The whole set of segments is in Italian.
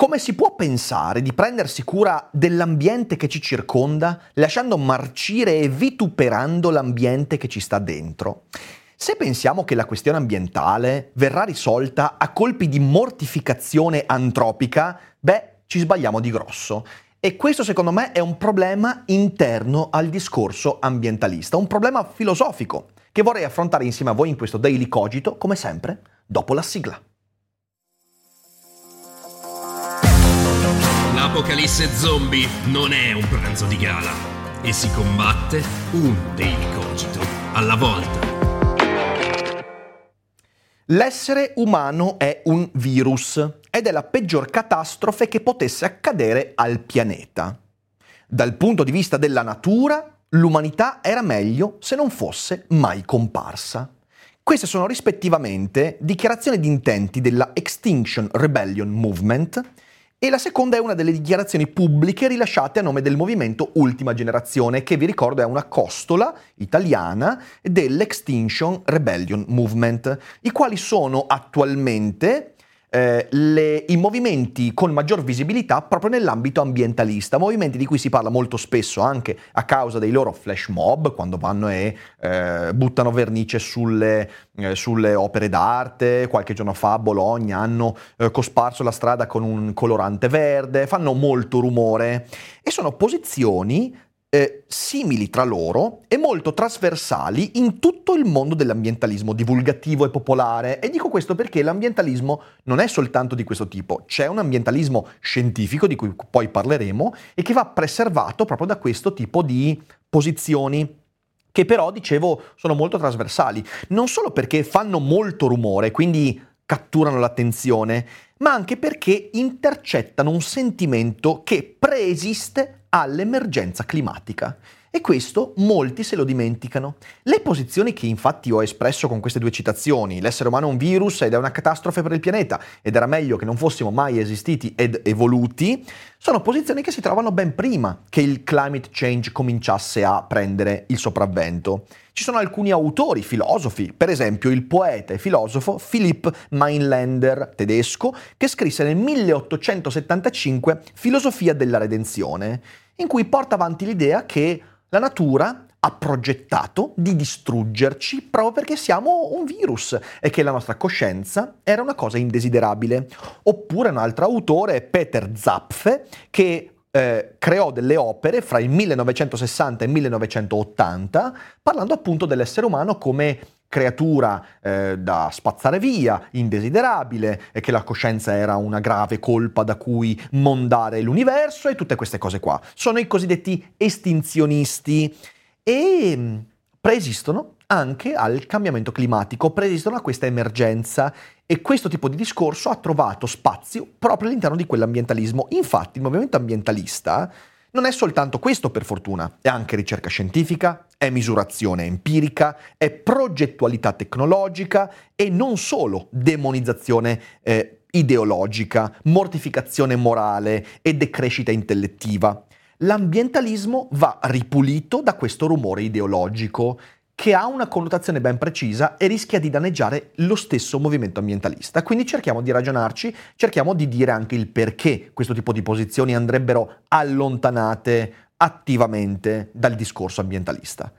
Come si può pensare di prendersi cura dell'ambiente che ci circonda, lasciando marcire e vituperando l'ambiente che ci sta dentro? Se pensiamo che la questione ambientale verrà risolta a colpi di mortificazione antropica, beh, ci sbagliamo di grosso. E questo secondo me è un problema interno al discorso ambientalista, un problema filosofico che vorrei affrontare insieme a voi in questo Daily Cogito, come sempre, dopo la sigla. L'apocalisse zombie non è un pranzo di gala e si combatte un daily cogito alla volta. L'essere umano è un virus ed è la peggior catastrofe che potesse accadere al pianeta. Dal punto di vista della natura, l'umanità era meglio se non fosse mai comparsa. Queste sono rispettivamente dichiarazioni di intenti della Extinction Rebellion Movement e la seconda è una delle dichiarazioni pubbliche rilasciate a nome del movimento Ultima Generazione, che vi ricordo è una costola italiana dell'Extinction Rebellion Movement, i quali sono attualmente eh, le, i movimenti con maggior visibilità proprio nell'ambito ambientalista, movimenti di cui si parla molto spesso anche a causa dei loro flash mob, quando vanno e eh, buttano vernice sulle, eh, sulle, opere d'arte, qualche giorno fa a Bologna hanno eh, cosparso la strada con un colorante verde, fanno molto rumore. E sono posizioni eh, simili tra loro e molto trasversali in tutto il mondo dell'ambientalismo divulgativo e popolare. E dico questo perché l'ambientalismo non è soltanto di questo tipo, c'è un ambientalismo scientifico di cui poi parleremo e che va preservato proprio da questo tipo di posizioni che però, dicevo, sono molto trasversali, non solo perché fanno molto rumore, quindi catturano l'attenzione, ma anche perché intercettano un sentimento che preesiste all'emergenza climatica. E questo molti se lo dimenticano. Le posizioni che infatti ho espresso con queste due citazioni, l'essere umano è un virus ed è una catastrofe per il pianeta ed era meglio che non fossimo mai esistiti ed evoluti, sono posizioni che si trovano ben prima che il climate change cominciasse a prendere il sopravvento. Ci sono alcuni autori, filosofi, per esempio il poeta e filosofo Philipp Meinlander, tedesco, che scrisse nel 1875 Filosofia della redenzione, in cui porta avanti l'idea che la natura ha progettato di distruggerci proprio perché siamo un virus e che la nostra coscienza era una cosa indesiderabile. Oppure un altro autore, Peter Zapfe, che eh, creò delle opere fra il 1960 e il 1980 parlando appunto dell'essere umano come creatura eh, da spazzare via, indesiderabile, e che la coscienza era una grave colpa da cui mondare l'universo e tutte queste cose qua. Sono i cosiddetti estinzionisti e mm, preesistono anche al cambiamento climatico, preesistono a questa emergenza e questo tipo di discorso ha trovato spazio proprio all'interno di quell'ambientalismo. Infatti il movimento ambientalista non è soltanto questo per fortuna, è anche ricerca scientifica, è misurazione empirica, è progettualità tecnologica e non solo demonizzazione eh, ideologica, mortificazione morale e decrescita intellettiva. L'ambientalismo va ripulito da questo rumore ideologico che ha una connotazione ben precisa e rischia di danneggiare lo stesso movimento ambientalista. Quindi cerchiamo di ragionarci, cerchiamo di dire anche il perché questo tipo di posizioni andrebbero allontanate attivamente dal discorso ambientalista.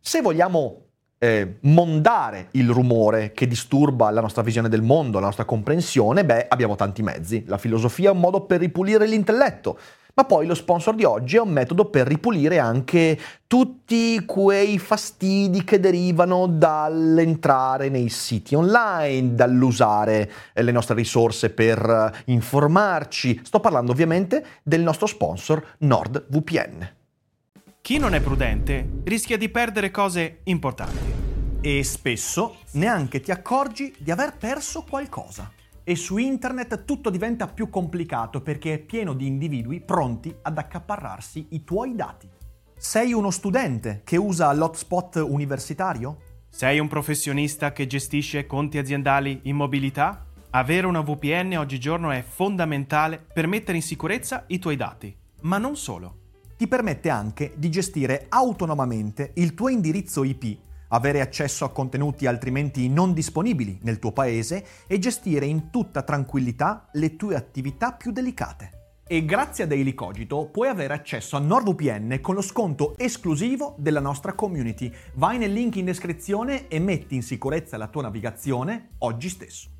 Se vogliamo eh, mondare il rumore che disturba la nostra visione del mondo, la nostra comprensione, beh, abbiamo tanti mezzi. La filosofia è un modo per ripulire l'intelletto, ma poi lo sponsor di oggi è un metodo per ripulire anche tutti quei fastidi che derivano dall'entrare nei siti online, dall'usare eh, le nostre risorse per eh, informarci. Sto parlando ovviamente del nostro sponsor NordVPN. Chi non è prudente rischia di perdere cose importanti. E spesso neanche ti accorgi di aver perso qualcosa. E su internet tutto diventa più complicato perché è pieno di individui pronti ad accaparrarsi i tuoi dati. Sei uno studente che usa l'hotspot universitario? Sei un professionista che gestisce conti aziendali in mobilità? Avere una VPN oggigiorno è fondamentale per mettere in sicurezza i tuoi dati. Ma non solo. Ti permette anche di gestire autonomamente il tuo indirizzo IP, avere accesso a contenuti altrimenti non disponibili nel tuo paese e gestire in tutta tranquillità le tue attività più delicate. E grazie a Daily Cogito puoi avere accesso a NordVPN con lo sconto esclusivo della nostra community. Vai nel link in descrizione e metti in sicurezza la tua navigazione oggi stesso.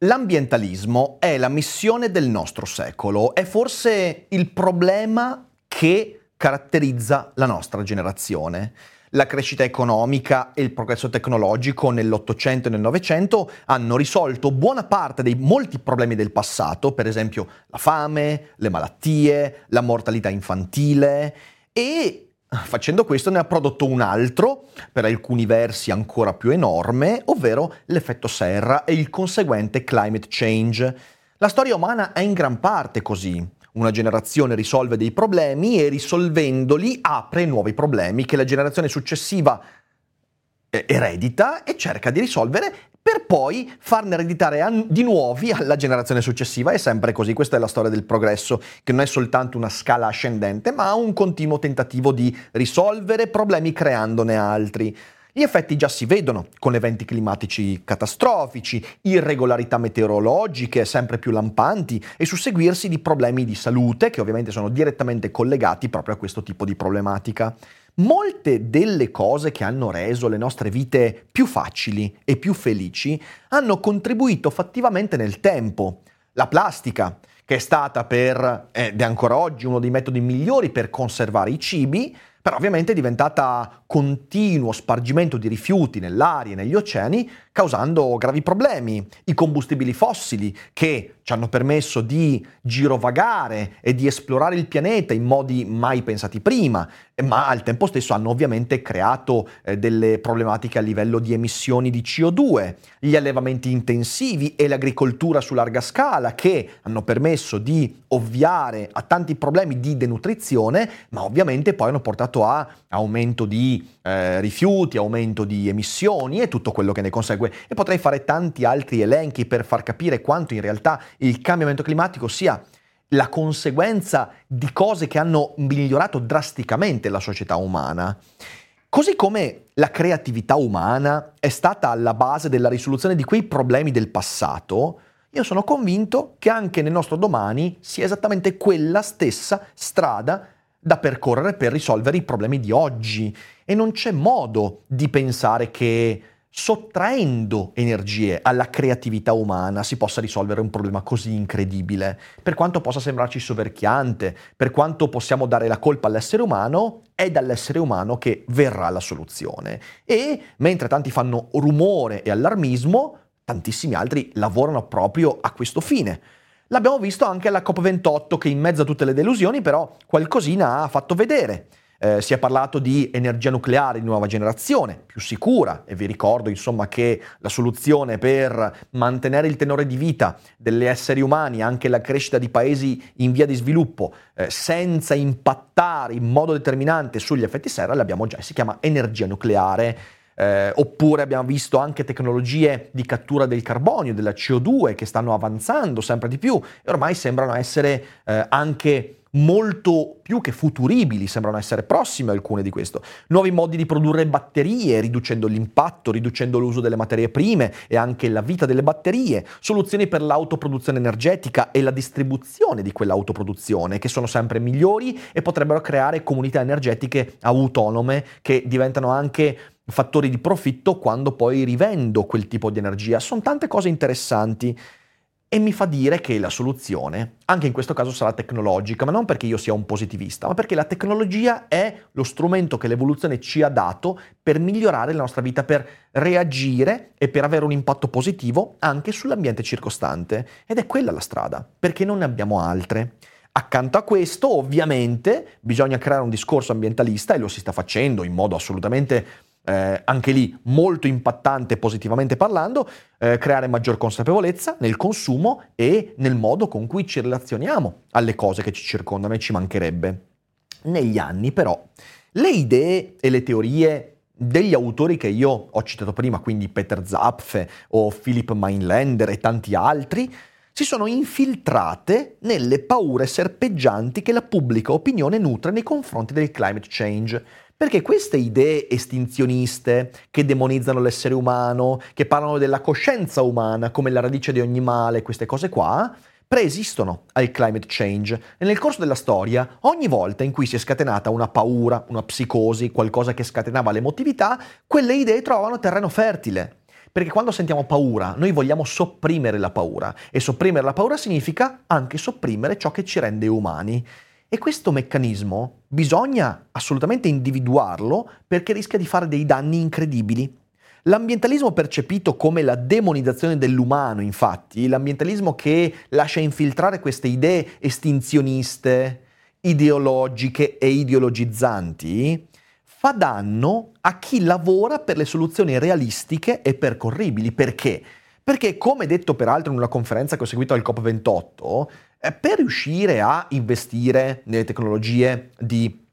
L'ambientalismo è la missione del nostro secolo, è forse il problema che caratterizza la nostra generazione. La crescita economica e il progresso tecnologico nell'Ottocento e nel Novecento hanno risolto buona parte dei molti problemi del passato, per esempio la fame, le malattie, la mortalità infantile e Facendo questo ne ha prodotto un altro, per alcuni versi ancora più enorme, ovvero l'effetto serra e il conseguente climate change. La storia umana è in gran parte così. Una generazione risolve dei problemi e risolvendoli apre nuovi problemi che la generazione successiva eh, eredita e cerca di risolvere per poi farne ereditare di nuovi alla generazione successiva. È sempre così, questa è la storia del progresso, che non è soltanto una scala ascendente, ma un continuo tentativo di risolvere problemi creandone altri. Gli effetti già si vedono con eventi climatici catastrofici, irregolarità meteorologiche sempre più lampanti e susseguirsi di problemi di salute che ovviamente sono direttamente collegati proprio a questo tipo di problematica. Molte delle cose che hanno reso le nostre vite più facili e più felici hanno contribuito fattivamente nel tempo. La plastica, che è stata per, ed è ancora oggi uno dei metodi migliori per conservare i cibi, però ovviamente è diventata continuo spargimento di rifiuti nell'aria e negli oceani, causando gravi problemi. I combustibili fossili che ci hanno permesso di girovagare e di esplorare il pianeta in modi mai pensati prima, ma al tempo stesso hanno ovviamente creato eh, delle problematiche a livello di emissioni di CO2, gli allevamenti intensivi e l'agricoltura su larga scala che hanno permesso di ovviare a tanti problemi di denutrizione, ma ovviamente poi hanno portato a aumento di eh, rifiuti, aumento di emissioni e tutto quello che ne consegue. E potrei fare tanti altri elenchi per far capire quanto in realtà il cambiamento climatico sia la conseguenza di cose che hanno migliorato drasticamente la società umana. Così come la creatività umana è stata alla base della risoluzione di quei problemi del passato, io sono convinto che anche nel nostro domani sia esattamente quella stessa strada da percorrere per risolvere i problemi di oggi. E non c'è modo di pensare che sottraendo energie alla creatività umana si possa risolvere un problema così incredibile. Per quanto possa sembrarci soverchiante, per quanto possiamo dare la colpa all'essere umano, è dall'essere umano che verrà la soluzione. E mentre tanti fanno rumore e allarmismo, tantissimi altri lavorano proprio a questo fine. L'abbiamo visto anche alla COP28 che in mezzo a tutte le delusioni però qualcosina ha fatto vedere. Eh, si è parlato di energia nucleare di nuova generazione, più sicura, e vi ricordo insomma che la soluzione per mantenere il tenore di vita degli esseri umani, anche la crescita di paesi in via di sviluppo, eh, senza impattare in modo determinante sugli effetti serra, l'abbiamo già, si chiama energia nucleare. Eh, oppure abbiamo visto anche tecnologie di cattura del carbonio, della CO2 che stanno avanzando sempre di più e ormai sembrano essere eh, anche molto più che futuribili, sembrano essere prossime alcune di questo. Nuovi modi di produrre batterie, riducendo l'impatto, riducendo l'uso delle materie prime e anche la vita delle batterie, soluzioni per l'autoproduzione energetica e la distribuzione di quell'autoproduzione, che sono sempre migliori e potrebbero creare comunità energetiche autonome che diventano anche fattori di profitto quando poi rivendo quel tipo di energia. Sono tante cose interessanti e mi fa dire che la soluzione, anche in questo caso, sarà tecnologica, ma non perché io sia un positivista, ma perché la tecnologia è lo strumento che l'evoluzione ci ha dato per migliorare la nostra vita, per reagire e per avere un impatto positivo anche sull'ambiente circostante. Ed è quella la strada, perché non ne abbiamo altre. Accanto a questo, ovviamente, bisogna creare un discorso ambientalista e lo si sta facendo in modo assolutamente eh, anche lì molto impattante positivamente parlando, eh, creare maggior consapevolezza nel consumo e nel modo con cui ci relazioniamo alle cose che ci circondano e ci mancherebbe. Negli anni però le idee e le teorie degli autori che io ho citato prima, quindi Peter Zapfe o Philip Mainlander e tanti altri, si sono infiltrate nelle paure serpeggianti che la pubblica opinione nutre nei confronti del climate change. Perché queste idee estinzioniste che demonizzano l'essere umano, che parlano della coscienza umana come la radice di ogni male, queste cose qua, preesistono al climate change e nel corso della storia, ogni volta in cui si è scatenata una paura, una psicosi, qualcosa che scatenava l'emotività, quelle idee trovano terreno fertile. Perché quando sentiamo paura, noi vogliamo sopprimere la paura e sopprimere la paura significa anche sopprimere ciò che ci rende umani. E questo meccanismo bisogna assolutamente individuarlo perché rischia di fare dei danni incredibili. L'ambientalismo percepito come la demonizzazione dell'umano, infatti, l'ambientalismo che lascia infiltrare queste idee estinzioniste, ideologiche e ideologizzanti, fa danno a chi lavora per le soluzioni realistiche e percorribili. Perché? Perché, come detto peraltro in una conferenza che ho seguito al COP28, eh, per riuscire a investire nelle tecnologie di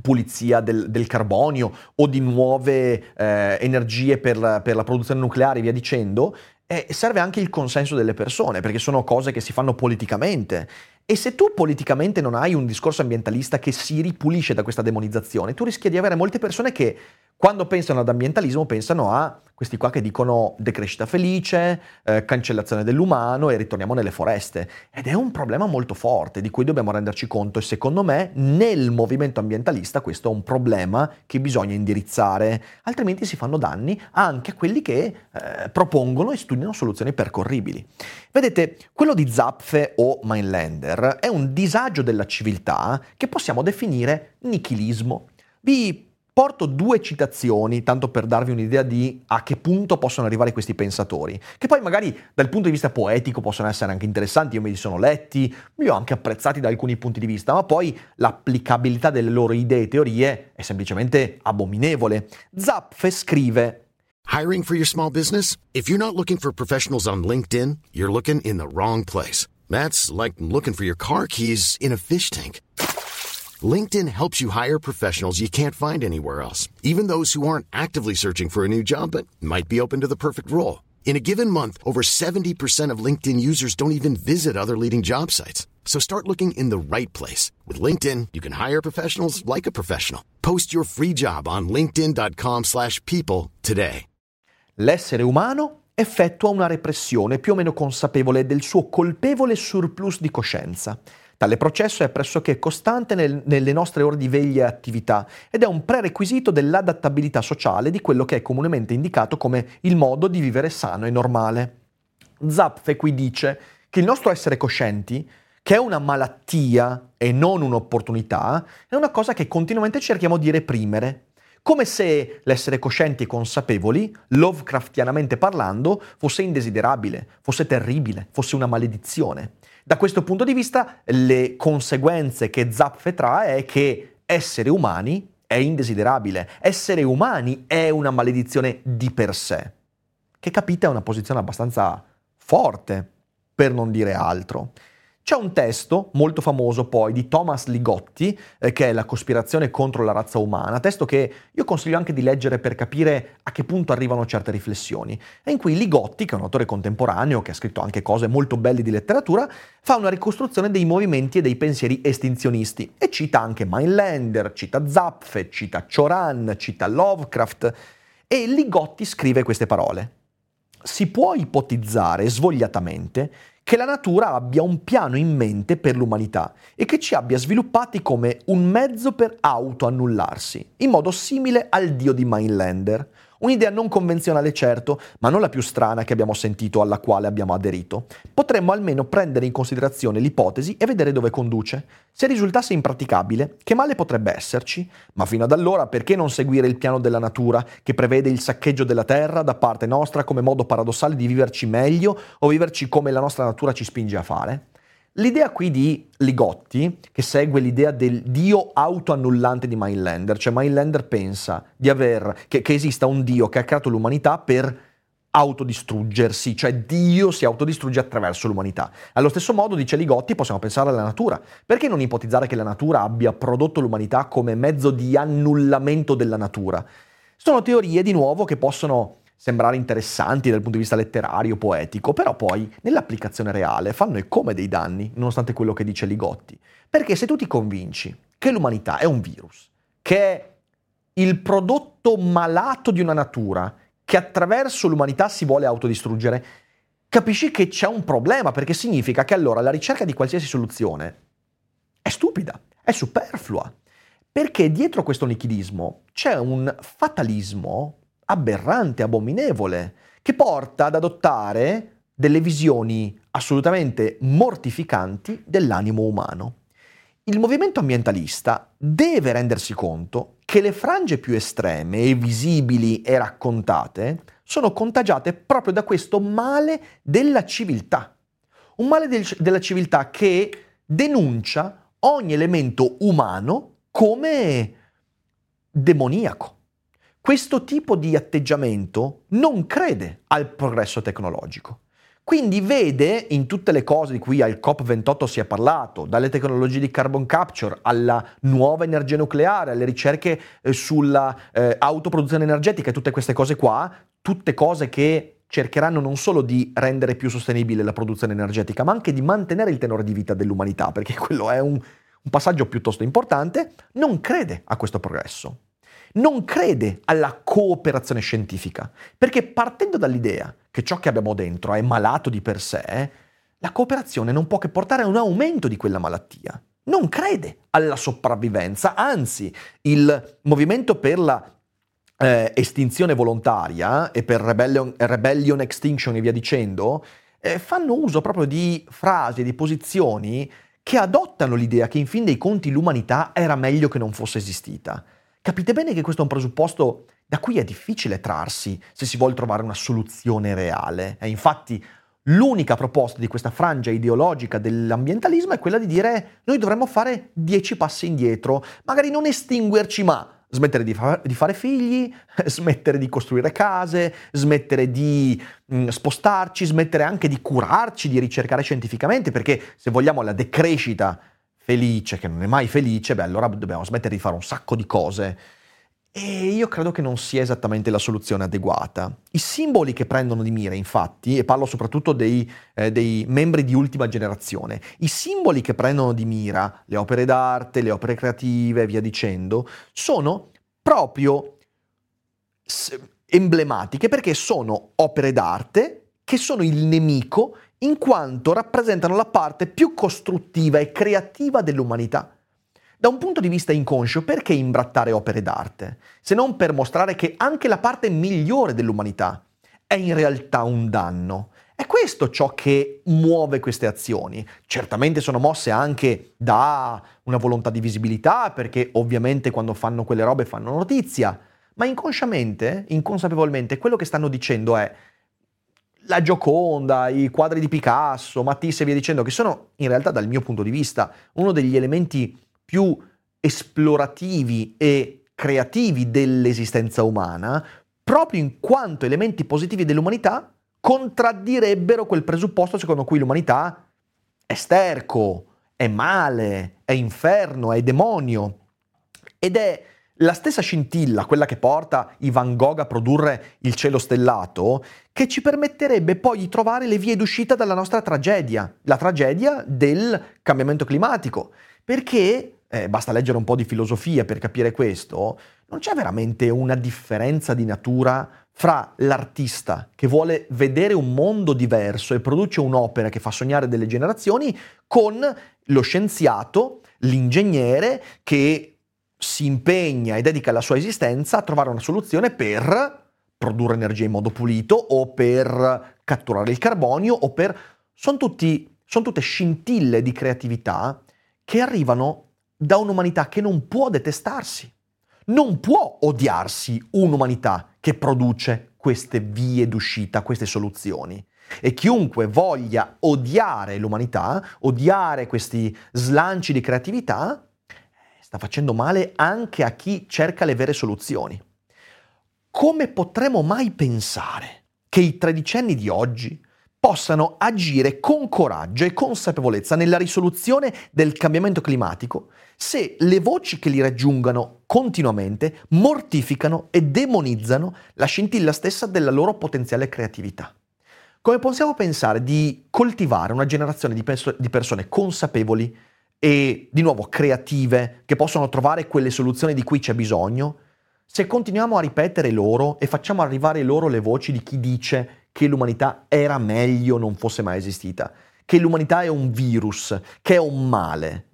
pulizia del, del, carbonio o di nuove eh, energie per la, per la, produzione nucleare e via dicendo, eh, serve anche il consenso delle persone, perché sono cose che si fanno politicamente. E se tu politicamente non hai un discorso ambientalista che si ripulisce da questa demonizzazione, tu rischi di avere molte persone che quando pensano ad ambientalismo pensano a questi qua che dicono decrescita felice, eh, cancellazione dell'umano e ritorniamo nelle foreste. Ed è un problema molto forte di cui dobbiamo renderci conto e secondo me nel movimento ambientalista questo è un problema che bisogna indirizzare, altrimenti si fanno danni anche a quelli che eh, propongono e studiano soluzioni percorribili. Vedete, quello di Zapfe o Mainlander è un disagio della civiltà che possiamo definire nichilismo. Vi Porto due citazioni, tanto per darvi un'idea di a che punto possono arrivare questi pensatori, che poi magari dal punto di vista poetico possono essere anche interessanti, io me li sono letti, li ho anche apprezzati da alcuni punti di vista, ma poi l'applicabilità delle loro idee e teorie è semplicemente abominevole. Zapfe scrive Hiring for your small business? If you're not looking for professionals on LinkedIn, you're looking in the wrong place. That's like looking for your car keys in a fish tank. LinkedIn helps you hire professionals you can't find anywhere else, even those who aren't actively searching for a new job but might be open to the perfect role. In a given month, over 70% of LinkedIn users don't even visit other leading job sites. So start looking in the right place. With LinkedIn, you can hire professionals like a professional. Post your free job on linkedin.com slash people today. L'essere umano effettua una repressione più o meno consapevole del suo colpevole surplus di coscienza. Tale processo è pressoché costante nel, nelle nostre ore di veglia e attività ed è un prerequisito dell'adattabilità sociale di quello che è comunemente indicato come il modo di vivere sano e normale. Zapfe qui dice che il nostro essere coscienti, che è una malattia e non un'opportunità, è una cosa che continuamente cerchiamo di reprimere, come se l'essere coscienti e consapevoli, Lovecraftianamente parlando, fosse indesiderabile, fosse terribile, fosse una maledizione. Da questo punto di vista, le conseguenze che Zapfe trae è che essere umani è indesiderabile, essere umani è una maledizione di per sé. Che capite è una posizione abbastanza forte, per non dire altro. C'è un testo molto famoso poi di Thomas Ligotti, eh, che è La cospirazione contro la razza umana, testo che io consiglio anche di leggere per capire a che punto arrivano certe riflessioni, e in cui Ligotti, che è un autore contemporaneo, che ha scritto anche cose molto belle di letteratura, fa una ricostruzione dei movimenti e dei pensieri estinzionisti, e cita anche Mainlander, cita Zapfe, cita Choran, cita Lovecraft, e Ligotti scrive queste parole. Si può ipotizzare svogliatamente che la natura abbia un piano in mente per l'umanità e che ci abbia sviluppati come un mezzo per autoannullarsi, in modo simile al dio di Mainlander, Un'idea non convenzionale certo, ma non la più strana che abbiamo sentito alla quale abbiamo aderito. Potremmo almeno prendere in considerazione l'ipotesi e vedere dove conduce. Se risultasse impraticabile, che male potrebbe esserci? Ma fino ad allora perché non seguire il piano della natura, che prevede il saccheggio della terra da parte nostra come modo paradossale di viverci meglio o viverci come la nostra natura ci spinge a fare? L'idea qui di Ligotti, che segue l'idea del dio autoannullante di Mindlander, cioè Mindlander pensa di aver, che, che esista un dio che ha creato l'umanità per autodistruggersi, cioè Dio si autodistrugge attraverso l'umanità. Allo stesso modo, dice Ligotti, possiamo pensare alla natura. Perché non ipotizzare che la natura abbia prodotto l'umanità come mezzo di annullamento della natura? Sono teorie, di nuovo, che possono sembrare interessanti dal punto di vista letterario, poetico, però poi nell'applicazione reale fanno e come dei danni, nonostante quello che dice Ligotti. Perché se tu ti convinci che l'umanità è un virus, che è il prodotto malato di una natura, che attraverso l'umanità si vuole autodistruggere, capisci che c'è un problema, perché significa che allora la ricerca di qualsiasi soluzione è stupida, è superflua. Perché dietro questo nichilismo c'è un fatalismo aberrante, abominevole, che porta ad adottare delle visioni assolutamente mortificanti dell'animo umano. Il movimento ambientalista deve rendersi conto che le frange più estreme e visibili e raccontate sono contagiate proprio da questo male della civiltà. Un male del, della civiltà che denuncia ogni elemento umano come demoniaco. Questo tipo di atteggiamento non crede al progresso tecnologico. Quindi vede in tutte le cose di cui al COP28 si è parlato, dalle tecnologie di carbon capture alla nuova energia nucleare, alle ricerche eh, sulla eh, autoproduzione energetica e tutte queste cose qua, tutte cose che cercheranno non solo di rendere più sostenibile la produzione energetica, ma anche di mantenere il tenore di vita dell'umanità, perché quello è un, un passaggio piuttosto importante, non crede a questo progresso non crede alla cooperazione scientifica, perché partendo dall'idea che ciò che abbiamo dentro è malato di per sé, la cooperazione non può che portare a un aumento di quella malattia. Non crede alla sopravvivenza, anzi il movimento per la eh, estinzione volontaria e per rebellion, rebellion, extinction e via dicendo, eh, fanno uso proprio di frasi, di posizioni che adottano l'idea che in fin dei conti l'umanità era meglio che non fosse esistita. Capite bene che questo è un presupposto da cui è difficile trarsi se si vuole trovare una soluzione reale. E infatti l'unica proposta di questa frangia ideologica dell'ambientalismo è quella di dire noi dovremmo fare dieci passi indietro, magari non estinguerci ma smettere di, fa- di, fare figli, smettere di costruire case, smettere di mh, mm, spostarci, smettere anche di curarci, di ricercare scientificamente, perché se vogliamo la decrescita felice, che non è mai felice, beh allora dobbiamo smettere di fare un sacco di cose. E io credo che non sia esattamente la soluzione adeguata. I simboli che prendono di mira, infatti, e parlo soprattutto dei, eh, dei, membri di ultima generazione, i simboli che prendono di mira, le opere d'arte, le opere creative e via dicendo, sono proprio emblematiche perché sono opere d'arte che sono il nemico in quanto rappresentano la parte più costruttiva e creativa dell'umanità. Da un punto di vista inconscio, perché imbrattare opere d'arte? Se non per mostrare che anche la parte migliore dell'umanità è in realtà un danno. È questo ciò che muove queste azioni. Certamente sono mosse anche da una volontà di visibilità, perché ovviamente quando fanno quelle robe fanno notizia, ma inconsciamente, inconsapevolmente, quello che stanno dicendo è la Gioconda, i quadri di Picasso, Matisse e via dicendo, che sono in realtà dal mio punto di vista uno degli elementi più esplorativi e creativi dell'esistenza umana, proprio in quanto elementi positivi dell'umanità contraddirebbero quel presupposto secondo cui l'umanità è sterco, è male, è inferno, è demonio. Ed è la stessa scintilla, quella che porta i Van Gogh a produrre il cielo stellato, che ci permetterebbe poi di trovare le vie d'uscita dalla nostra tragedia, la tragedia del cambiamento climatico. Perché, eh, basta leggere un po' di filosofia per capire questo, non c'è veramente una differenza di natura fra l'artista che vuole vedere un mondo diverso e produce un'opera che fa sognare delle generazioni con lo scienziato, l'ingegnere che si impegna e dedica la sua esistenza a trovare una soluzione per produrre energia in modo pulito o per catturare il carbonio o per... Sono, tutti, sono tutte scintille di creatività che arrivano da un'umanità che non può detestarsi. Non può odiarsi un'umanità che produce queste vie d'uscita, queste soluzioni. E chiunque voglia odiare l'umanità, odiare questi slanci di creatività, sta facendo male anche a chi cerca le vere soluzioni. Come potremmo mai pensare che i tredicenni di oggi possano agire con coraggio e consapevolezza nella risoluzione del cambiamento climatico se le voci che li raggiungano continuamente mortificano e demonizzano la scintilla stessa della loro potenziale creatività. Come possiamo pensare di coltivare una generazione di, perso- di persone consapevoli e di nuovo creative che possono trovare quelle soluzioni di cui c'è bisogno se continuiamo a ripetere loro e facciamo arrivare loro le voci di chi dice che l'umanità era meglio non fosse mai esistita, che l'umanità è un virus, che è un male.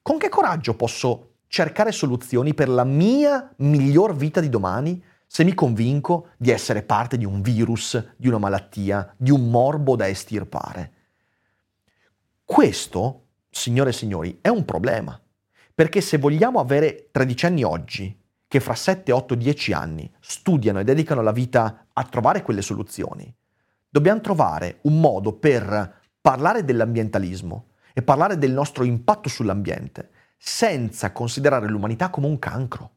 Con che coraggio posso cercare soluzioni per la mia miglior vita di domani se mi convinco di essere parte di un virus, di una malattia, di un morbo da estirpare? Questo, signore e signori, è un problema. Perché se vogliamo avere tredicenni oggi che fra 7, 8, 10 anni studiano e dedicano la vita a trovare quelle soluzioni, dobbiamo trovare un modo per parlare dell'ambientalismo e parlare del nostro impatto sull'ambiente senza considerare l'umanità come un cancro.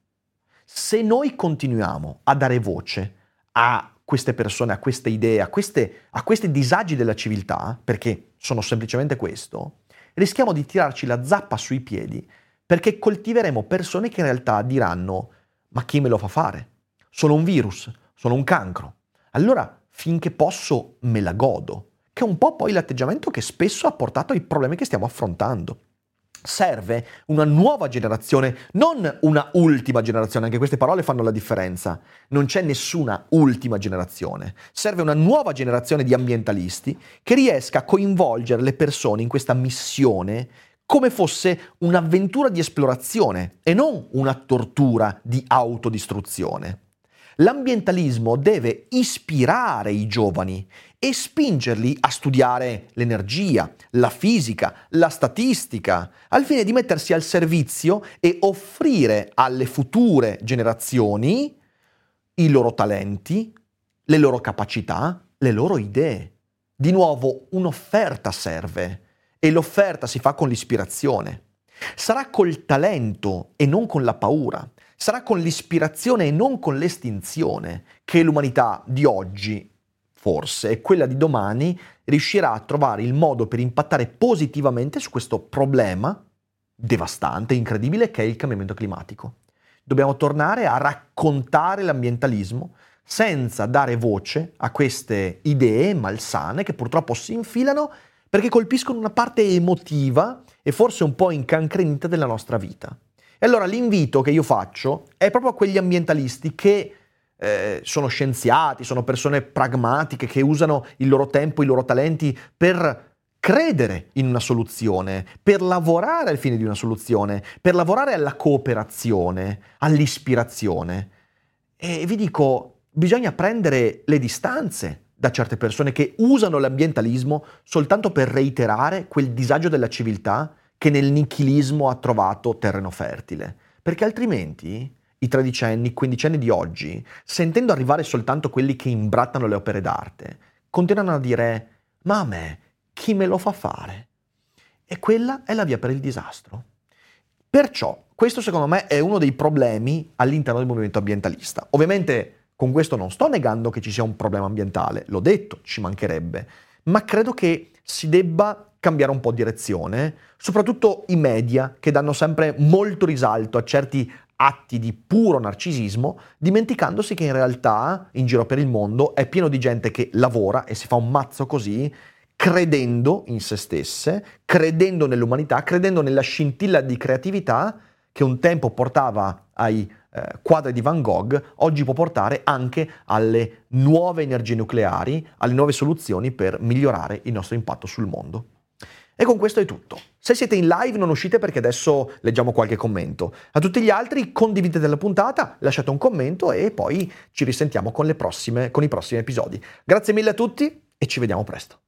Se noi continuiamo a dare voce a queste persone, a queste idee, a, queste, a questi disagi della civiltà, perché sono semplicemente questo, rischiamo di tirarci la zappa sui piedi perché coltiveremo persone che in realtà diranno ma chi me lo fa fare? Sono un virus, sono un cancro. Allora, finché posso, me la godo, che è un po' poi l'atteggiamento che spesso ha portato ai problemi che stiamo affrontando. Serve una nuova generazione, non una ultima generazione, anche queste parole fanno la differenza. Non c'è nessuna ultima generazione. Serve una nuova generazione di ambientalisti che riesca a coinvolgere le persone in questa missione come fosse un'avventura di esplorazione e non una tortura di autodistruzione. L'ambientalismo deve ispirare i giovani e spingerli a studiare l'energia, la fisica, la statistica, al fine di mettersi al servizio e offrire alle future generazioni i loro talenti, le loro capacità, le loro idee. Di nuovo, un'offerta serve e l'offerta si fa con l'ispirazione. Sarà col talento e non con la paura. Sarà con l'ispirazione e non con l'estinzione che l'umanità di oggi, forse, e quella di domani, riuscirà a trovare il modo per impattare positivamente su questo problema devastante, incredibile, che è il cambiamento climatico. Dobbiamo tornare a raccontare l'ambientalismo senza dare voce a queste idee malsane che purtroppo si infilano perché colpiscono una parte emotiva e forse un po' incancrenita della nostra vita. E allora l'invito che io faccio è proprio a quegli ambientalisti che eh, sono scienziati, sono persone pragmatiche, che usano il loro tempo, i loro talenti per credere in una soluzione, per lavorare al fine di una soluzione, per lavorare alla cooperazione, all'ispirazione. E vi dico, bisogna prendere le distanze da certe persone che usano l'ambientalismo soltanto per reiterare quel disagio della civiltà che nel nichilismo ha trovato terreno fertile. Perché altrimenti i tredicenni, i quindicenni di oggi, sentendo arrivare soltanto quelli che imbrattano le opere d'arte, continuano a dire ma a me chi me lo fa fare? E quella è la via per il disastro. Perciò questo secondo me è uno dei problemi all'interno del movimento ambientalista. Ovviamente con questo non sto negando che ci sia un problema ambientale, l'ho detto, ci mancherebbe, ma credo che si debba cambiare un po' direzione, soprattutto i media che danno sempre molto risalto a certi atti di puro narcisismo, dimenticandosi che in realtà in giro per il mondo è pieno di gente che lavora e si fa un mazzo così, credendo in se stesse, credendo nell'umanità, credendo nella scintilla di creatività che un tempo portava ai eh, quadri di Van Gogh oggi può portare anche alle nuove energie nucleari, alle nuove soluzioni per migliorare il nostro impatto sul mondo. E con questo è tutto. Se siete in live non uscite perché adesso leggiamo qualche commento. A tutti gli altri condividete la puntata, lasciate un commento e poi ci risentiamo con, prossime, con i prossimi episodi. Grazie mille a tutti e ci vediamo presto.